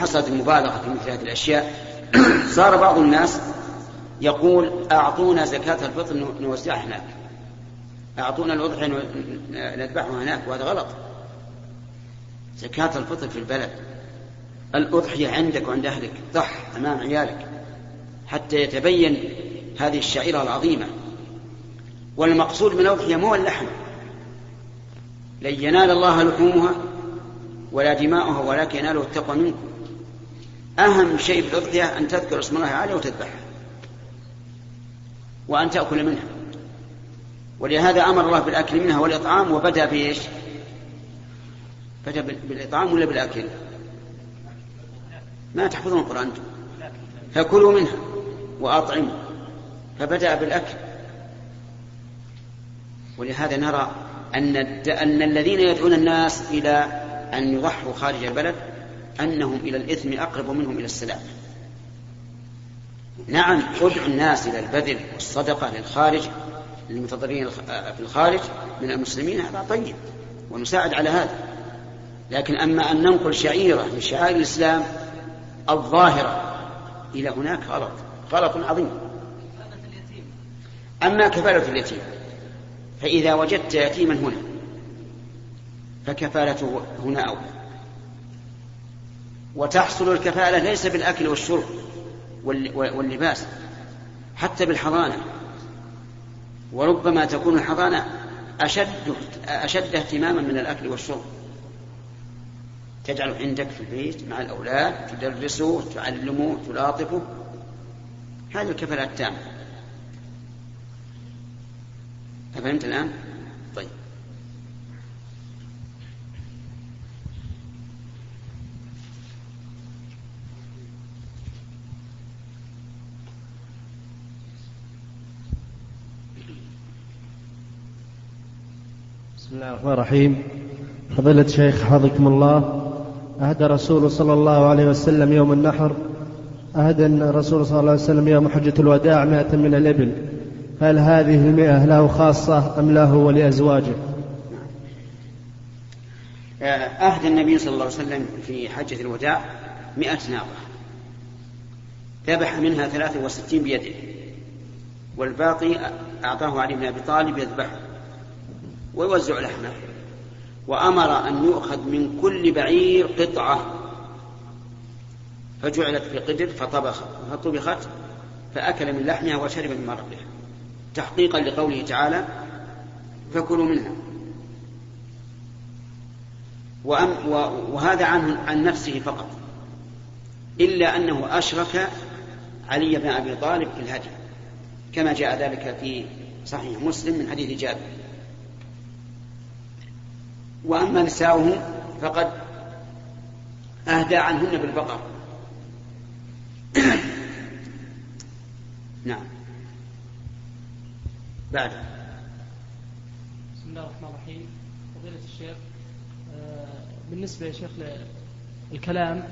حصلت المبالغة في مثل هذه الأشياء. صار بعض الناس يقول أعطونا زكاة الفطر نوزعها هناك. أعطونا الأضحية نذبحها هناك وهذا غلط. زكاة الفطر في البلد الأضحية عندك وعند أهلك ضح أمام عيالك حتى يتبين هذه الشعيرة العظيمة. والمقصود من الأضحية مو اللحم. لن ينال الله لحومها ولا دماؤها ولكن يناله التقوى منكم. أهم شيء في الأضحية أن تذكر اسم الله عليه وتذبحها وأن تأكل منها ولهذا أمر الله بالأكل منها والإطعام وبدأ بإيش؟ بدأ بالإطعام ولا بالأكل؟ ما تحفظون القرآن أنتم فكلوا منها وأطعموا فبدأ بالأكل ولهذا نرى أن أن الذين يدعون الناس إلى أن يضحوا خارج البلد أنهم إلى الإثم أقرب منهم إلى السلام. نعم ادعو الناس إلى البذل والصدقة للخارج للمتضررين في الخارج من المسلمين هذا طيب ونساعد على هذا. لكن أما أن ننقل شعيرة من شعائر الإسلام الظاهرة إلى هناك غلط غلط عظيم. أما كفالة اليتيم فإذا وجدت يتيما هنا فكفالته هنا أولى. وتحصل الكفالة ليس بالأكل والشرب واللباس حتى بالحضانة. وربما تكون الحضانة أشد أشد اهتماما من الأكل والشرب. تجعله عندك في البيت مع الأولاد تدرسه تعلمه تلاطفه هذه الكفالة التامة. أفهمت الآن؟ طيب بسم الله الرحمن الرحيم. فضيلة الشيخ حفظكم الله. أهدى الرسول صلى الله عليه وسلم يوم النحر. أهدى الرسول صلى الله عليه وسلم يوم حجة الوداع مائة من الإبل. هل هذه المئة له خاصة أم له ولأزواجه؟ أهدى النبي صلى الله عليه وسلم في حجة الوداع مئة ناقة. ذبح منها ثلاثة وستين بيده. والباقي أعطاه علي بن أبي طالب يذبحه. ويوزع لحمه. وأمر أن يؤخذ من كل بعير قطعة. فجعلت في قدر فطبخ فطبخت فأكل من لحمها وشرب من مرقها. تحقيقا لقوله تعالى فكلوا منها. وأم وهذا عن عن نفسه فقط. إلا أنه أشرك علي بن أبي طالب في الهدي. كما جاء ذلك في صحيح مسلم من حديث جابر. وأما نساؤه فقد أهدى عنهن بالبقر. نعم. بعد. بسم الله الرحمن الرحيم. فضيلة الشيخ آه، بالنسبة يا شيخ الكلام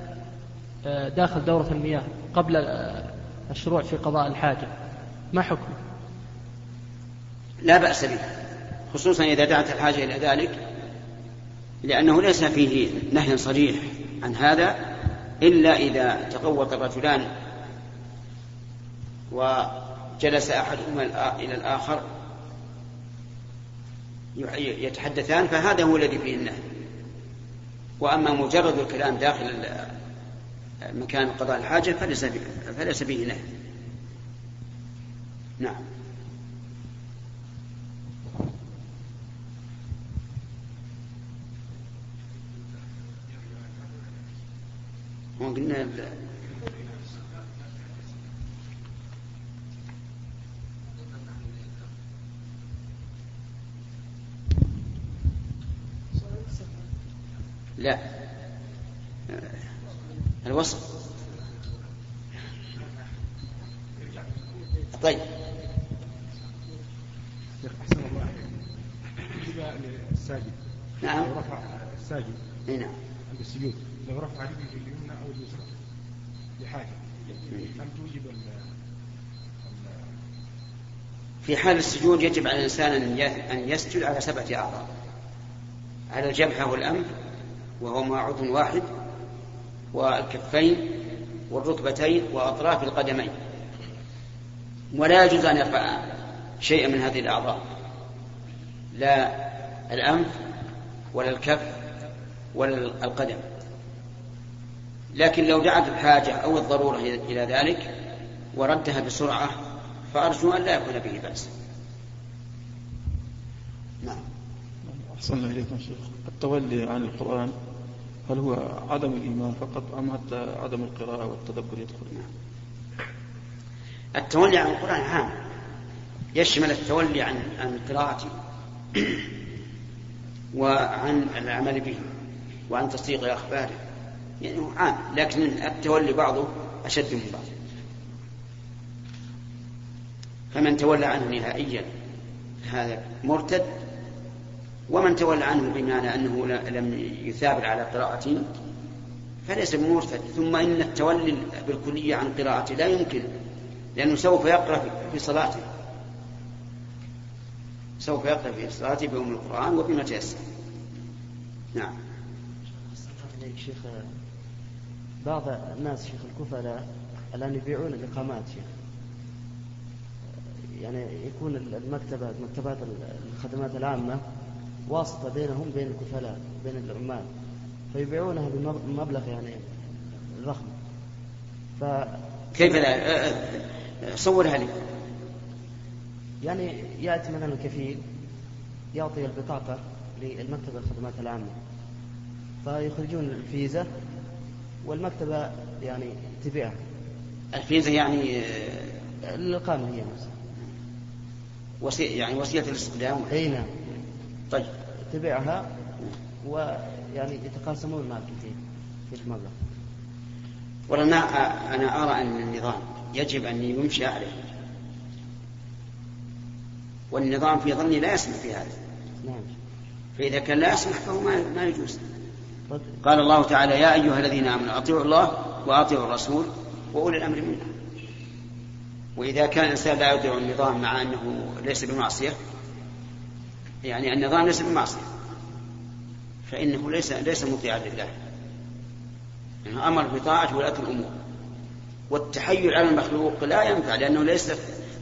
آه، داخل دورة المياه قبل آه، الشروع في قضاء الحاجة ما حكمه؟ لا بأس به خصوصا إذا دعت الحاجة إلى ذلك. لأنه ليس فيه نهي صريح عن هذا إلا إذا تقوط الرجلان وجلس أحدهما إلى الآخر يتحدثان فهذا هو الذي فيه النهي. وأما مجرد الكلام داخل مكان قضاء الحاجة فليس فليس فيه نهي. نعم. قلنا لا. الوصف. طيب. أحسن الله الساجد. نعم. رفع الساجد. نعم. عند السجود. لو رفع يده اليمنى أو اليسرى. لحاجة هل توجب في حال السجود يجب على الإنسان أن يسجد على سبعة أعضاء. على الجبهة والأنف وهما عضو واحد والكفين والركبتين وأطراف القدمين. ولا يجوز أن يرفع شيئا من هذه الأعضاء. لا الأنف ولا الكف ولا القدم. لكن لو دعت الحاجة أو الضرورة إلى ذلك وردها بسرعة فأرجو أن لا يكون به بأس. نعم. أحسن إليكم شيخ. التولي عن القرآن هل هو عدم الإيمان فقط أم حتى عدم القراءة والتدبر يدخل؟ نعم. التولي عن القرآن عام. يشمل التولي عن عن قراءته وعن العمل به. وعن تصديق أخباره يعني عام لكن التولي بعضه أشد من بعض. فمن تولى عنه نهائيا هذا مرتد ومن تولى عنه بمعنى أنه لم يثابر على قراءته فليس بمرتد ثم إن التولي بالكلية عن قراءته لا يمكن لأنه سوف يقرأ في صلاته. سوف يقرأ في صلاته بأم القرآن وبما تيسر. نعم. شيخ بعض الناس شيخ الكفلاء الآن يبيعون الإقامات شيخ. يعني يكون المكتبات مكتبات الخدمات العامة واسطة بينهم بين الكفلاء بين العمال. فيبيعونها بمبلغ يعني ضخم ف كيف لا؟ صورها لي. يعني يأتي مثلا الكفيل يعطي البطاقة للمكتبة الخدمات العامة. فيخرجون الفيزا والمكتبة يعني تبيعها. الفيزا يعني الإقامة هي نفسها. وسيلة يعني وسيلة الاستخدام؟ أي نعم. طيب. تبيعها ويعني يتقاسمون المال في في المبلغ. والله أنا أرى أن النظام يجب أن يمشي عليه. والنظام في ظني لا يسمح في هذا نعم. فإذا كان لا يسمح فهو ما, ما يجوز. قال الله تعالى يا أيها الذين آمنوا أطيعوا الله وأطيعوا الرسول وأولي الأمر منكم وإذا كان الإنسان لا يطيع النظام مع أنه ليس بمعصية يعني النظام ليس بمعصية فإنه ليس ليس مطيعا لله. يعني أمر بطاعة ولاة الأمور. والتحيل على المخلوق لا ينفع لأنه ليس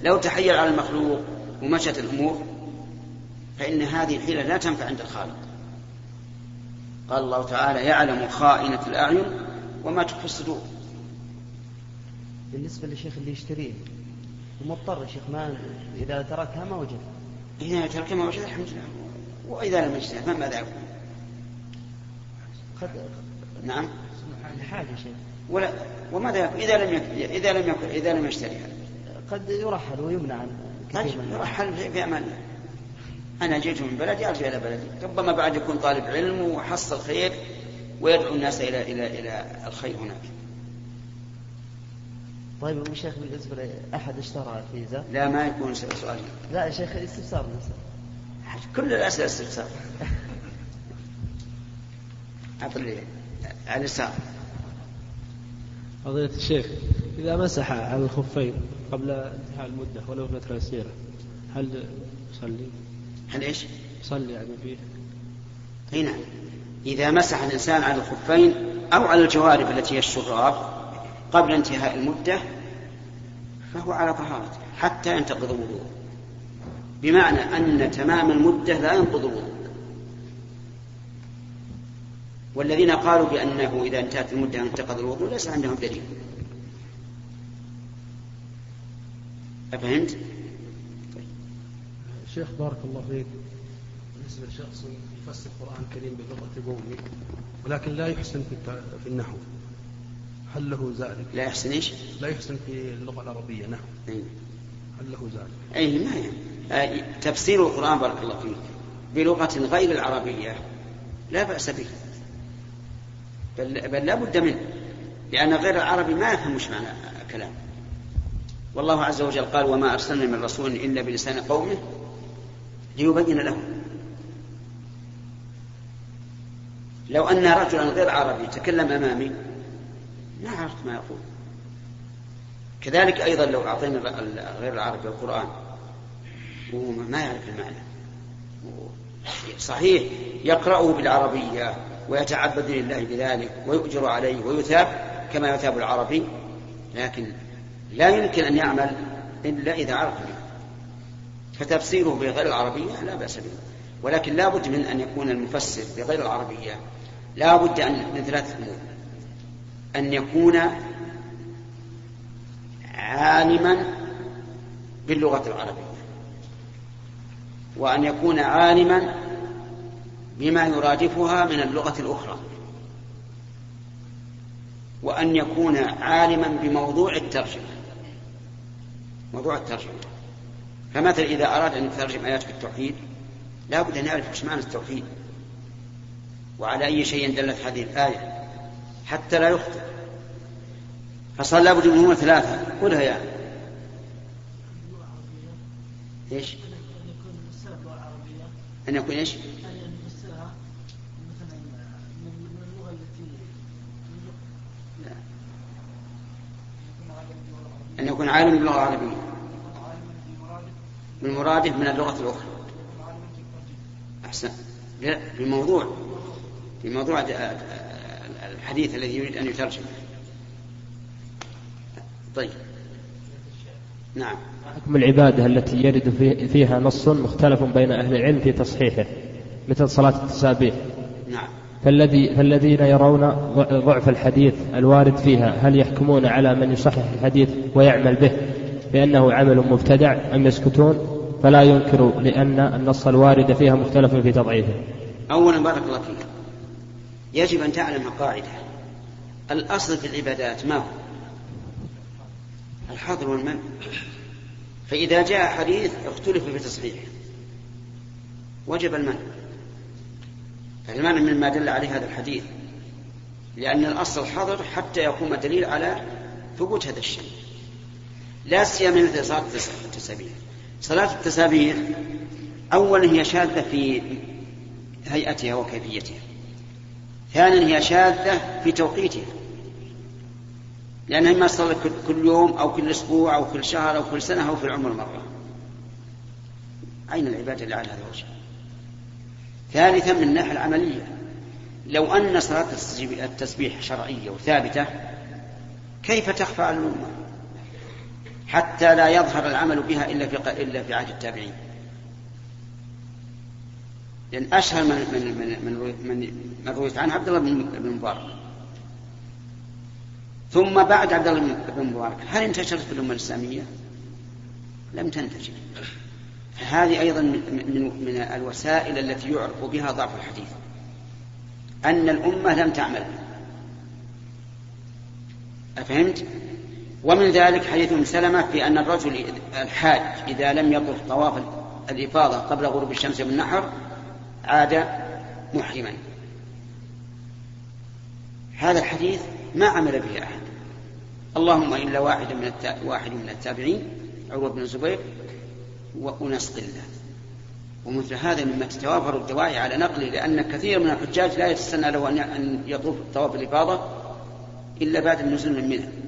لو تحيل على المخلوق ومشت الأمور فإن هذه الحيلة لا تنفع عند الخالق. قال الله تعالى يعلم خائنة الأعين وما تخفي الصدور. بالنسبة للشيخ اللي يشتريه ومضطر شيخ ما إذا تركها ما وجد. إذا تركها ما وجد الحمد لله. وإذا لم يجدها ماذا يكون؟ قد نعم. لحاجة شيخ. ولا وماذا يكون إذا لم يكن إذا لم يكن إذا لم يشتريها. قد يرحل ويمنع عن طيب يرحل في أمان الله أنا جئت من بلدي أرجع إلى بلدي. ربما بعد يكون طالب علم وحصل خير ويدعو الناس إلى إلى إلى الخير هناك. طيب يا شيخ بالنسبة لأحد اشترى فيزا لا ما يكون سؤال. لا يا شيخ استفسار كل الأسئلة استفسار. أعطني على اليسار فضيلة الشيخ إذا مسح على الخفين قبل انتهاء المدة ولو فترة يسيرة هل يصلي؟ هل إيش؟ يصلي يعني فيه؟ أي نعم. إذا مسح الإنسان على الخفين أو على الجوارب التي هي الشراب قبل انتهاء المدة فهو على طهارته حتى ينتقض الوضوء. بمعنى أن تمام المدة لا ينقض الوضوء. والذين قالوا بأنه إذا انتهت المدة انتقض الوضوء ليس عندهم دليل. أفهمت؟ شيخ بارك الله فيك بالنسبة لشخص يفسر القرآن الكريم بلغة قومه ولكن لا يحسن في النحو هل له ذلك؟ لا يحسن إيش؟ لا يحسن في اللغة العربية نحو أي. هل له ذلك؟ أي ما يعني. تفسير القرآن بارك الله فيك بلغة غير العربية لا بأس به بل, بل لا بد منه لأن غير العربي ما يفهم وش معنى كلام والله عز وجل قال وما أرسلنا من رسول إلا بلسان قومه ليبين لهم لو أن رجلا غير عربي تكلم أمامي ما عرفت ما يقول. كذلك أيضا لو أعطينا غير العربي القرآن وما ما يعرف المعنى. صحيح يقرأه بالعربية ويتعبد لله بذلك ويؤجر عليه ويثاب كما يثاب العربي لكن لا يمكن أن يعمل إلا إذا عرف. منه فتفسيره بغير العربية لا بأس به. ولكن لا بد من أن يكون المفسر بغير العربية. لا بد أن من ثلاثة أمور. أن يكون عالما باللغة العربية. وأن يكون عالما بما يرادفها من اللغة الأخرى. وأن يكون عالما بموضوع الترجمة. موضوع الترجمة. فمثلا إذا أراد أن يترجم آيات في التوحيد؟ لا بد أن يعرف معنى التوحيد. وعلى أي شيء دلت هذه الآية؟ حتى لا يخطئ. فصار لابد منهما ثلاثة. قلها يا إيش؟ أن يكون إيش؟ أن يكون عالم باللغة العربية. بالمرادف من اللغة الأخرى. أحسن. في موضوع في موضوع الحديث الذي يريد أن يترجم. طيب. نعم. حكم العبادة التي يرد فيها نص مختلف بين أهل العلم في تصحيحه مثل صلاة التسابيح. نعم. فالذي فالذين يرون ضعف الحديث الوارد فيها هل يحكمون على من يصحح الحديث ويعمل به؟ بأنه عمل مبتدع أم يسكتون؟ فلا ينكر لأن النص الوارد فيها مختلف في تضعيفه. أولا بارك الله فيك. يجب أن تعلم قاعدة الأصل في العبادات ما هو؟ الحظر والمنع. فإذا جاء حديث اختلف في تصحيحه. وجب المنع. المنع مما دل عليه هذا الحديث. لأن الأصل الحظر حتى يقوم دليل على ثبوت هذا الشيء. لا سيما مثل صلاة التسابيح. صلاة التسابيح أولا هي شاذة في هيئتها وكيفيتها. ثانيا هي شاذة في توقيتها. لأنها إما تصلي كل يوم أو كل أسبوع أو كل شهر أو كل سنة أو في العمر مرة. أين العبادة اللي على هذا الوجه؟ ثالثا من الناحية العملية. لو أن صلاة التسبيح شرعية وثابتة كيف تخفى على الأمة؟ حتى لا يظهر العمل بها إلا في إلا في عهد التابعين. لأن أشهر من من من من, من رويت عنه عبد الله بن مبارك. ثم بعد عبد الله بن مبارك هل انتشرت في الأمة الإسلامية؟ لم تنتشر. فهذه أيضا من, من الوسائل التي يعرف بها ضعف الحديث. أن الأمة لم تعمل. أفهمت؟ ومن ذلك حديث أم سلمة في أن الرجل الحاج إذا لم يطف طواف الإفاضة قبل غروب الشمس يوم النحر عاد محرما. هذا الحديث ما عمل به أحد. اللهم إلا واحد من واحد من التابعين عروة بن الزبير وأناس قلة. ومثل هذا مما تتوافر الدواعي على نقله لأن كثير من الحجاج لا يتسنى له أن يطوف طواف الإفاضة إلا بعد النزول من منى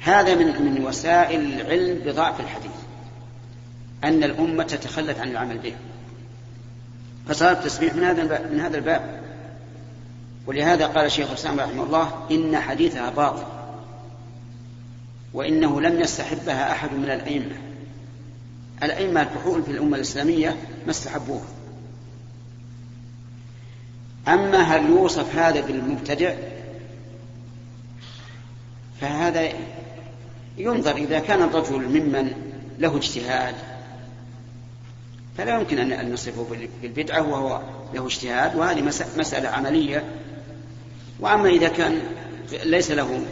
هذا من من وسائل العلم بضعف الحديث أن الأمة تتخلت عن العمل به فصار التسبيح من هذا من هذا الباب. ولهذا قال شيخ الإسلام رحمه الله إن حديثها باطل وإنه لم يستحبها أحد من الأئمة. الأئمة الكحول في الأمة الإسلامية ما استحبوها. أما هل يوصف هذا بالمبتدع فهذا ينظر إذا كان الرجل ممن له اجتهاد فلا يمكن أن نصفه بالبدعة وهو له اجتهاد وهذه مسألة عملية. وأما إذا كان ليس له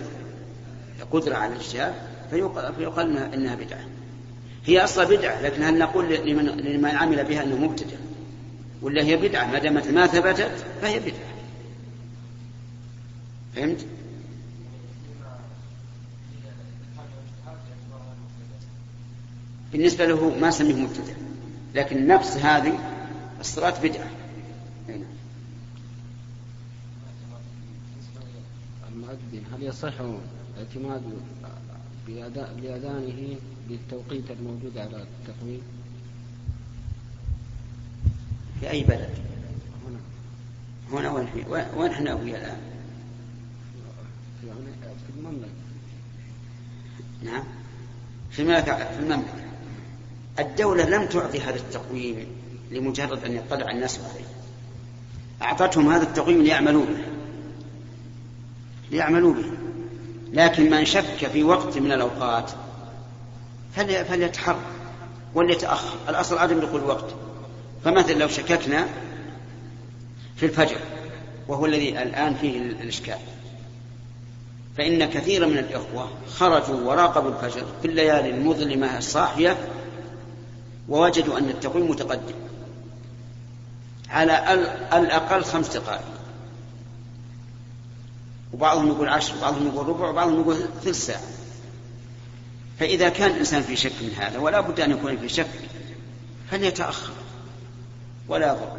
قدرة على الاجتهاد فيقال إنها بدعة. هي أصلا بدعة لكن هل نقول لمن, لمن عمل بها أنه مبتدع؟ ولا هي بدعة؟ ما دامت ما ثبتت فهي بدعة. فهمت؟ بالنسبة له ما سميه مبتدع. لكن نفس هذه الصلاة بدعة. المؤذن هل يصح اعتماد بأذانه بالتوقيت الموجود على التقويم؟ في أي بلد؟ هنا. هنا وين وين- وين إحنا ويا الآن؟ يعني في المملكة. نعم. في المملكة في المملكة. الدولة لم تعطي هذا التقويم لمجرد أن يطلع الناس عليه. أعطتهم هذا التقويم ليعملوا به. ليعملوا به. لكن من شك في وقت من الأوقات فلي- فليتحرك وليتأخر. الأصل عدم دخول الوقت. فمثلا لو شككنا في الفجر وهو الذي الآن فيه الإشكال فإن كثيرا من الإخوة خرجوا وراقبوا الفجر في الليالي المظلمة الصاحية ووجدوا أن التقويم متقدم. على ال- الأقل خمس دقائق. وبعضهم يقول عشر وبعضهم يقول ربع وبعضهم يقول ثلث ساعة. فإذا كان الإنسان في شك من هذا ولا بد أن يكون في شك فليتأخر. ولا ضر.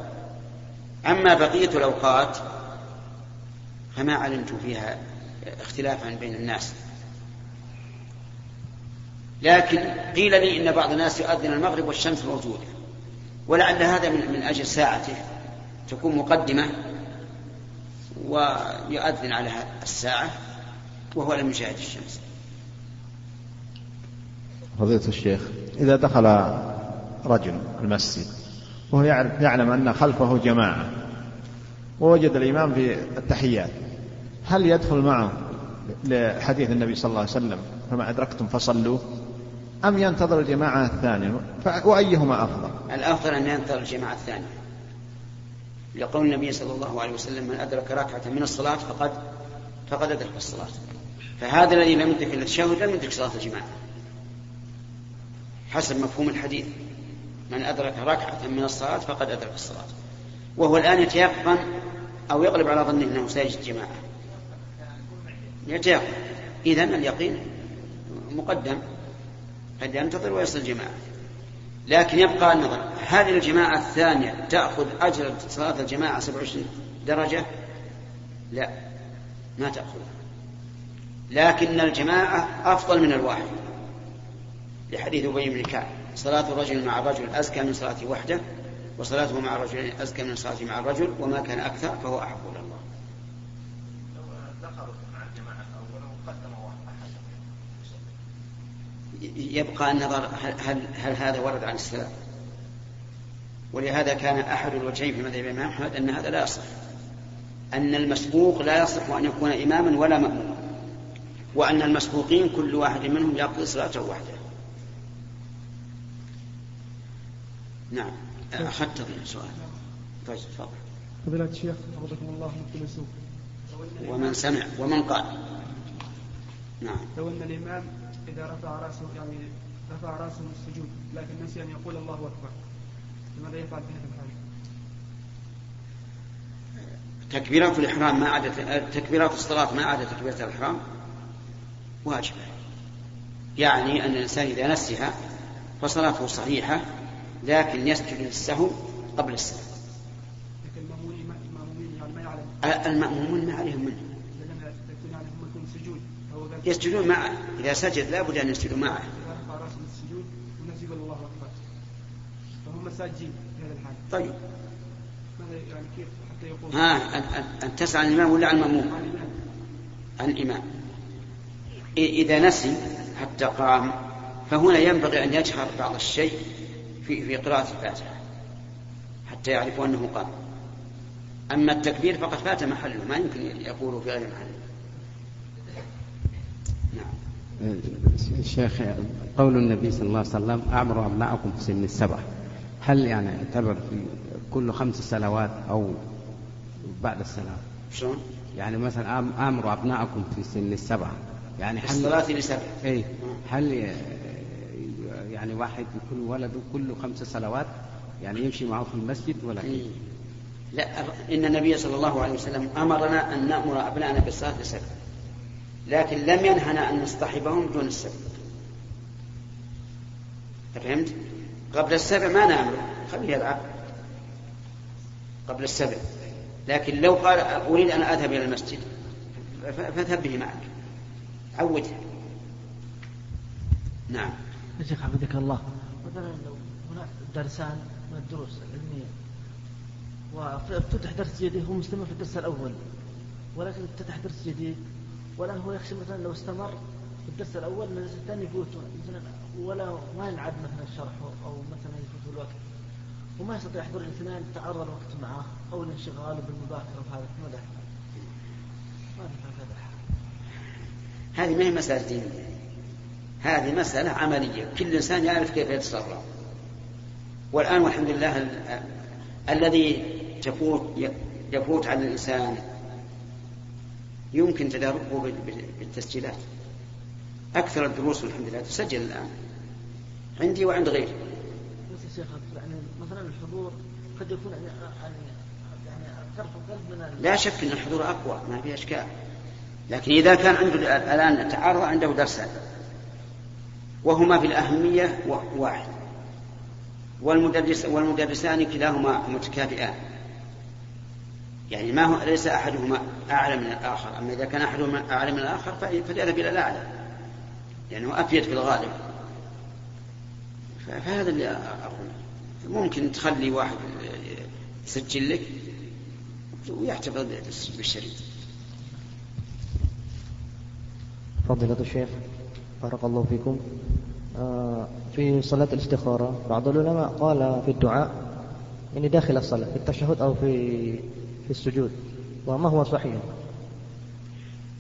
أما بقية الأوقات فما علمت فيها اختلافا بين الناس. لكن قيل لي إن بعض الناس يؤذن المغرب والشمس موجودة ولعل هذا من من أجل ساعته تكون مقدمة ويؤذن على الساعة وهو لم يشاهد الشمس. فضيلة الشيخ إذا دخل رجل المسجد وهو يعلم أن خلفه جماعة ووجد الإمام في التحيات هل يدخل معه لحديث النبي صلى الله عليه وسلم فما أدركتم فصلوا أم ينتظر الجماعة الثانية؟ وأيهما أفضل؟ الأفضل أن ينتظر الجماعة الثانية. لقول النبي صلى الله عليه وسلم من أدرك ركعة من الصلاة فقد فقد أدرك الصلاة. فهذا الذي لم يدرك إلا التشهد لم يدرك صلاة الجماعة. حسب مفهوم الحديث. من أدرك ركعة من الصلاة فقد أدرك الصلاة. وهو الآن يتيقن أو يغلب على ظنه أنه سيجد جماعة. يتيقن. اذا اليقين مقدم. قد ينتظر ويصل الجماعة. لكن يبقى النظر هل الجماعة الثانية تأخذ أجر صلاة الجماعة 27 درجة؟ لا ما تأخذ لكن الجماعة أفضل من الواحد. لحديث أبي بن كعب صلاة الرجل مع الرجل أزكى من صلاته وحده وصلاته مع الرجل أزكى من صلاته مع الرجل وما كان أكثر فهو أحب إلى الله. يبقى النظر هل, هل, هل هذا ورد عن السلف؟ ولهذا كان أحد الوجهين في مذهب الإمام أحمد أن هذا لا يصح. أن المسبوق لا يصح أن يكون إماما ولا مأموما. وأن المسبوقين كل واحد منهم يقضي صلاته وحده. نعم. أخذت السؤال طيب تفضل. فضيلة الشيخ حفظكم الله من كل سوء. ومن سمع ومن قال. نعم. لو أن الإمام إذا رفع رأسه يعني رفع رأسه من السجود لكن نسي أن يقول الله أكبر. لماذا يفعل في هذا الحال؟ تكبيرات الإحرام ما عدا تكبيرات الصلاة ما عدا تكبيرة الإحرام؟ واجبة يعني أن الإنسان إذا نسيها فصلاته صحيحة لكن يسجد للسهو قبل السلام لكن المأمومين المأمومين يعني ما يعلم. المأمومون ما عليهم منه. يسجدون معه. إذا سجد لا بد أن يسجدوا معه. فهم في طيب. يعني كيف حتى يقول ها أن, أن تسعى الإمام ولا على المأموم؟ عن الإمام. عن إذا نسي حتى قام فهنا ينبغي أن يجهر بعض الشيء في في قراءة الفاتحة حتى يعرفوا أنه قام. أما التكبير فقد فات محله ما يمكن يقول في غير محله. الشيخ قول النبي صلى الله عليه وسلم أمر أبناءكم في سن السبع. هل يعني يعتبر في كل خمس صلوات أو بعد السلام شلون؟ يعني مثلا أم- أمر أبناءكم في سن السبع. يعني هل الصلاة لسبع إيه. هل ي- يعني واحد يكون ولده كل خمس صلوات يعني يمشي معه في المسجد ولا كيف؟ إيه. لا إن النبي صلى الله عليه وسلم أمرنا أن نأمر أبنائنا بالصلاة لسبع لكن لم ينهنا أن نصطحبهم دون السبع فهمت؟ قبل السبع ما نأمره خليه يلعب. قبل السبع. لكن لو قال أريد أن أذهب إلى المسجد فاذهب به معك. عوده نعم. يا شيخ حفظك الله. مثلا لو هناك درسان من الدروس العلمية وافتتح درس جديد هو مستمر في الدرس الأول ولكن افتتح درس جديد والآن هو يخشى مثلا لو استمر في الدرس الأول من الدرس الثاني يفوت. مثلا ولا ما ينعد مثلا الشرح أو مثلا يفوت الوقت. وما يستطيع يحضر الاثنين تعرض الوقت معه أو الانشغال بالمذاكرة وهذا. ما دخل هذه ما هي مسألة دينية. هذه مسألة عملية. كل إنسان يعرف كيف يتصرف. والآن والحمد لله ال- الذي تفوت يفوت على الإنسان يمكن تداركه بال- بال- بالتسجيلات. أكثر الدروس والحمد لله تسجل الآن. عندي وعند غيري. بس يا شيخ يعني مثلا الحضور قد يكون يعني يعني لا شك أن الحضور أقوى ما في أشكال. لكن إذا كان عنده الآن تعارض عنده درسان وهما في الأهمية واحد. والمدرس والمدرسان كلاهما متكافئان. يعني ما هو ليس أحدهما أعلى من الآخر. أما إذا كان أحدهما أعلى من الآخر فلي- فليذهب إلى الأعلى. لأنه يعني أفيد في الغالب. فهذا اللي أقول ممكن تخلي واحد يسجل لك ويحتفظ بالشريط فضيلة الشيخ بارك الله فيكم. آه، في صلاة الاستخارة بعض العلماء قال في الدعاء يعني داخل الصلاة في التشهد أو في في السجود وما هو صحيح؟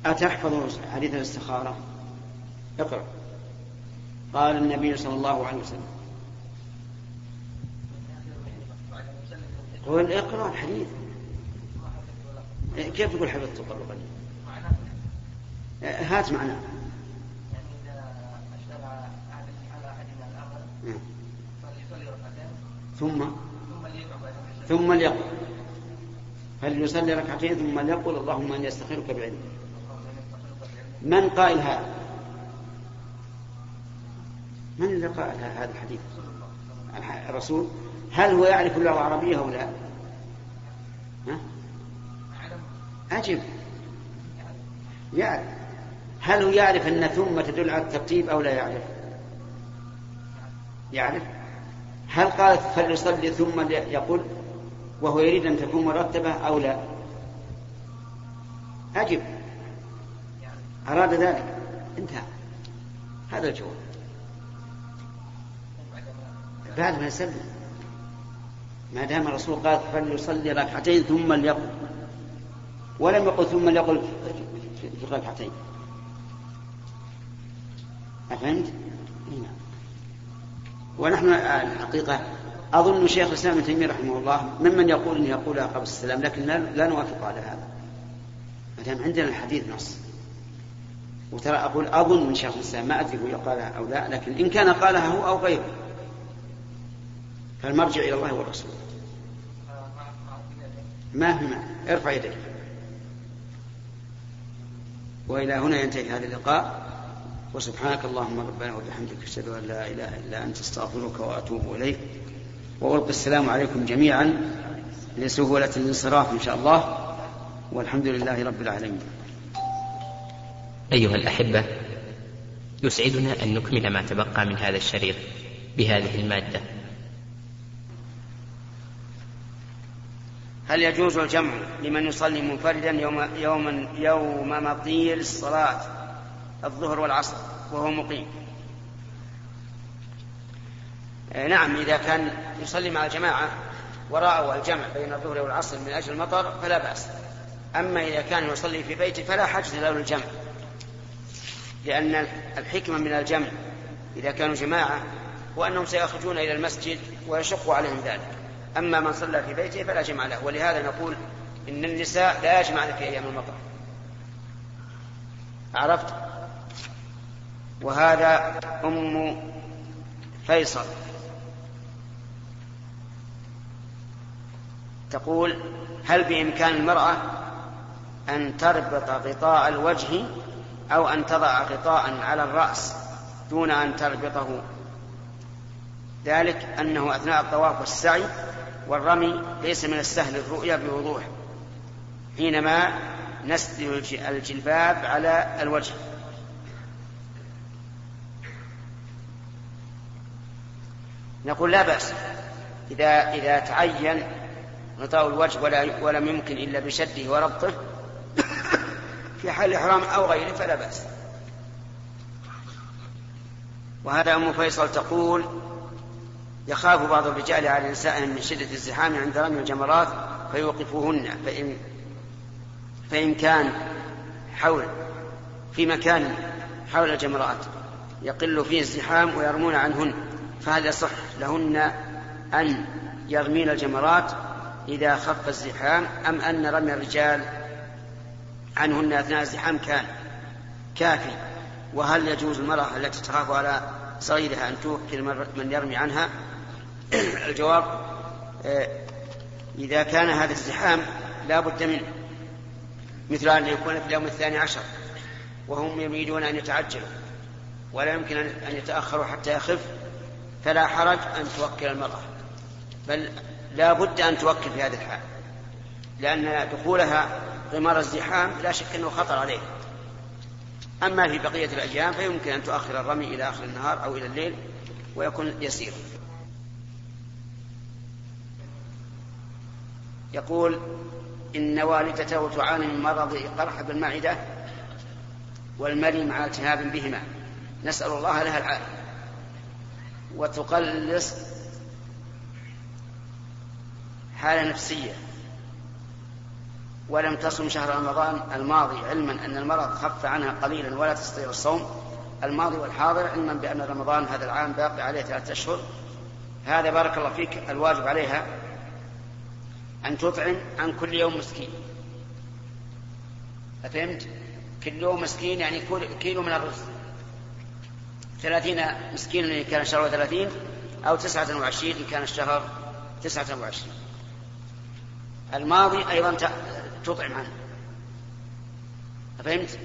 أتحفظ حديث الاستخارة؟ اقرأ. قال النبي صلى الله عليه وسلم. قل اقرأ الحديث. كيف تقول حفظت قبل هات معناه ثم؟ ثم ليقل فليصلي ركعتين ثم ليقل اللهم إني أستخيرك بعلمك؟ من قائل هذا؟ من اللي قائل هذا الحديث؟ الرسول؟ هل هو يعرف اللغة العربية أو لا؟ ها؟ أجب. يعرف. هل هو يعرف أن ثم تدل على الترتيب أو لا يعرف؟ يعرف. هل قالت فليصلي ثم يقول وهو يريد أن تكون مرتبة أو لا. أجب. أراد ذلك. انتهى. هذا الجواب. بعد ما يسلم ما دام الرسول قال فليصلي ركعتين ثم ليقل. ولم يقل ثم ليقل في الركعتين. أفهمت؟ نعم. ونحن الحقيقة أظن شيخ الإسلام ابن تيمية رحمه الله ممن يقول أنه يقولها قبل السلام لكن لا نوافق على هذا. ما دام عندنا الحديث نص. وترى أقول أظن من شيخ الإسلام ما أدري هو قالها أو لا لكن إن كان قالها هو أو غيره. فالمرجع إلى الله والرسول. ما في معنى؟ ارفع يديك. وإلى هنا ينتهي هذا اللقاء. وسبحانك اللهم ربنا وبحمدك أشهد أن لا إله إلا أنت أستغفرك وأتوب إليك. وألقي السلام عليكم جميعا لسهولة الانصراف إن شاء الله. والحمد لله رب العالمين. أيها الأحبة يسعدنا أن نكمل ما تبقى من هذا الشريط بهذه المادة. هل يجوز الجمع لمن يصلي منفردا يوم يوم يوم مضي الصلاة الظهر والعصر وهو مقيم؟ نعم إذا كان يصلي مع الجماعة ورأوا الجمع بين الظهر والعصر من أجل المطر فلا بأس. أما إذا كان يصلي في بيته فلا حاجة له للجمع لأن الحكمة من الجمع إذا كانوا جماعة وأنهم سيخرجون إلى المسجد ويشق عليهم ذلك. أما من صلى في بيته فلا جمع له. ولهذا نقول إن النساء لا يجمعن في أيام المطر. عرفت؟ وهذا أم فيصل. تقول هل بإمكان المرأة أن تربط غطاء الوجه أو أن تضع غطاء على الرأس دون أن تربطه؟ ذلك أنه أثناء الطواف والسعي والرمي ليس من السهل الرؤية بوضوح حينما نسدل الجلباب على الوجه. نقول لا بأس إذا إذا تعين غطاء الوجه ولا ولم يمكن إلا بشده وربطه في حال الإحرام أو غيره فلا بأس. وهذا أم فيصل تقول يخاف بعض الرجال على نسائهم من شدة الزحام عند رمي الجمرات فيوقفوهن فإن فإن كان حول في مكان حول الجمرات يقل فيه الزحام ويرمون عنهن فهل يصح لهن أن يرمين الجمرات إذا خف الزحام أم أن رمي الرجال عنهن أثناء الزحام؟ كان. كافي. وهل يجوز المرأة التي تخاف على صغيرها أن توكل من يرمي عنها؟ الجواب آه، إذا كان هذا الزحام لا بد منه مثل أن يكون في اليوم الثاني عشر وهم يريدون أن يتعجلوا ولا يمكن أن يتأخروا حتى يخف فلا حرج أن توكل المرأة. بل لا بد أن توكل في هذه الحال لأن دخولها غمار الزحام لا شك أنه خطر عليه. أما في بقية الأيام فيمكن أن تؤخر الرمي إلى آخر النهار أو إلى الليل ويكون يسير. يقول إن والدته تعاني من مرض قرح بالمعدة والمري مع التهاب بهما نسأل الله لها العافية. وتقلص حالة نفسية. ولم تصم شهر رمضان الماضي علما أن المرض خف عنها قليلا ولا تستطيع الصوم. الماضي والحاضر علما بأن رمضان هذا العام باقي عليه ثلاثة أشهر. هذا بارك الله فيك الواجب عليها أن تطعم عن كل يوم مسكين. أفهمت؟ كل يوم مسكين يعني كيلو من الرز. ثلاثين مسكينا إن كان الشهر ثلاثين أو تسعة وعشرين إن كان الشهر تسعة وعشرين. الماضي أيضا تطعم عنه. فهمت؟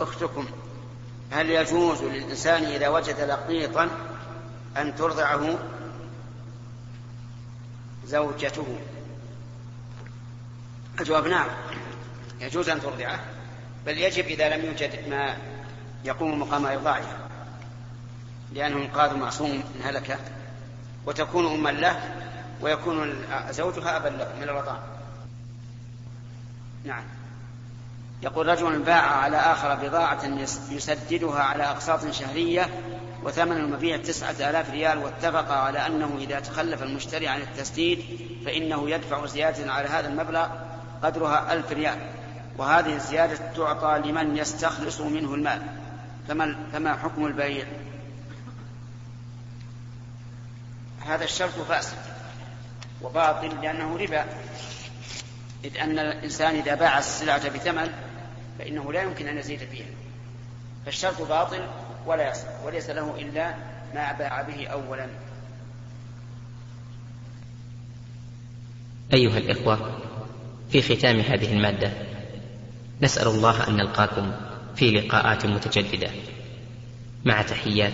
أختكم هل يجوز للإنسان إذا وجد لقيطا أن ترضعه زوجته؟ الجواب نعم يجوز أن ترضعه بل يجب إذا لم يوجد ما يقوم مقام إرضاعها لأنه إنقاذ معصوم من هلكة وتكون أما له ويكون زوجها أبا له من الرضاع نعم. يقول رجل باع على آخر بضاعة يسددها على أقساط شهرية وثمن المبيع تسعة آلاف ريال واتفق على أنه إذا تخلف المشتري عن التسديد فإنه يدفع زيادة على هذا المبلغ قدرها ألف ريال. وهذه الزيادة تعطى لمن يستخلص منه المال. فما, فما حكم البيع؟ هذا الشرط فاسد وباطل لأنه ربا. إذ أن الإنسان إذا باع السلعة بثمن فإنه لا يمكن أن يزيد فيها. فالشرط باطل ولا يصح وليس له إلا ما باع به أولا. أيها الإخوة في ختام هذه المادة نسأل الله أن نلقاكم في لقاءات متجددة. مع تحيات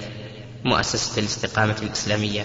مؤسسة الاستقامة الإسلامية.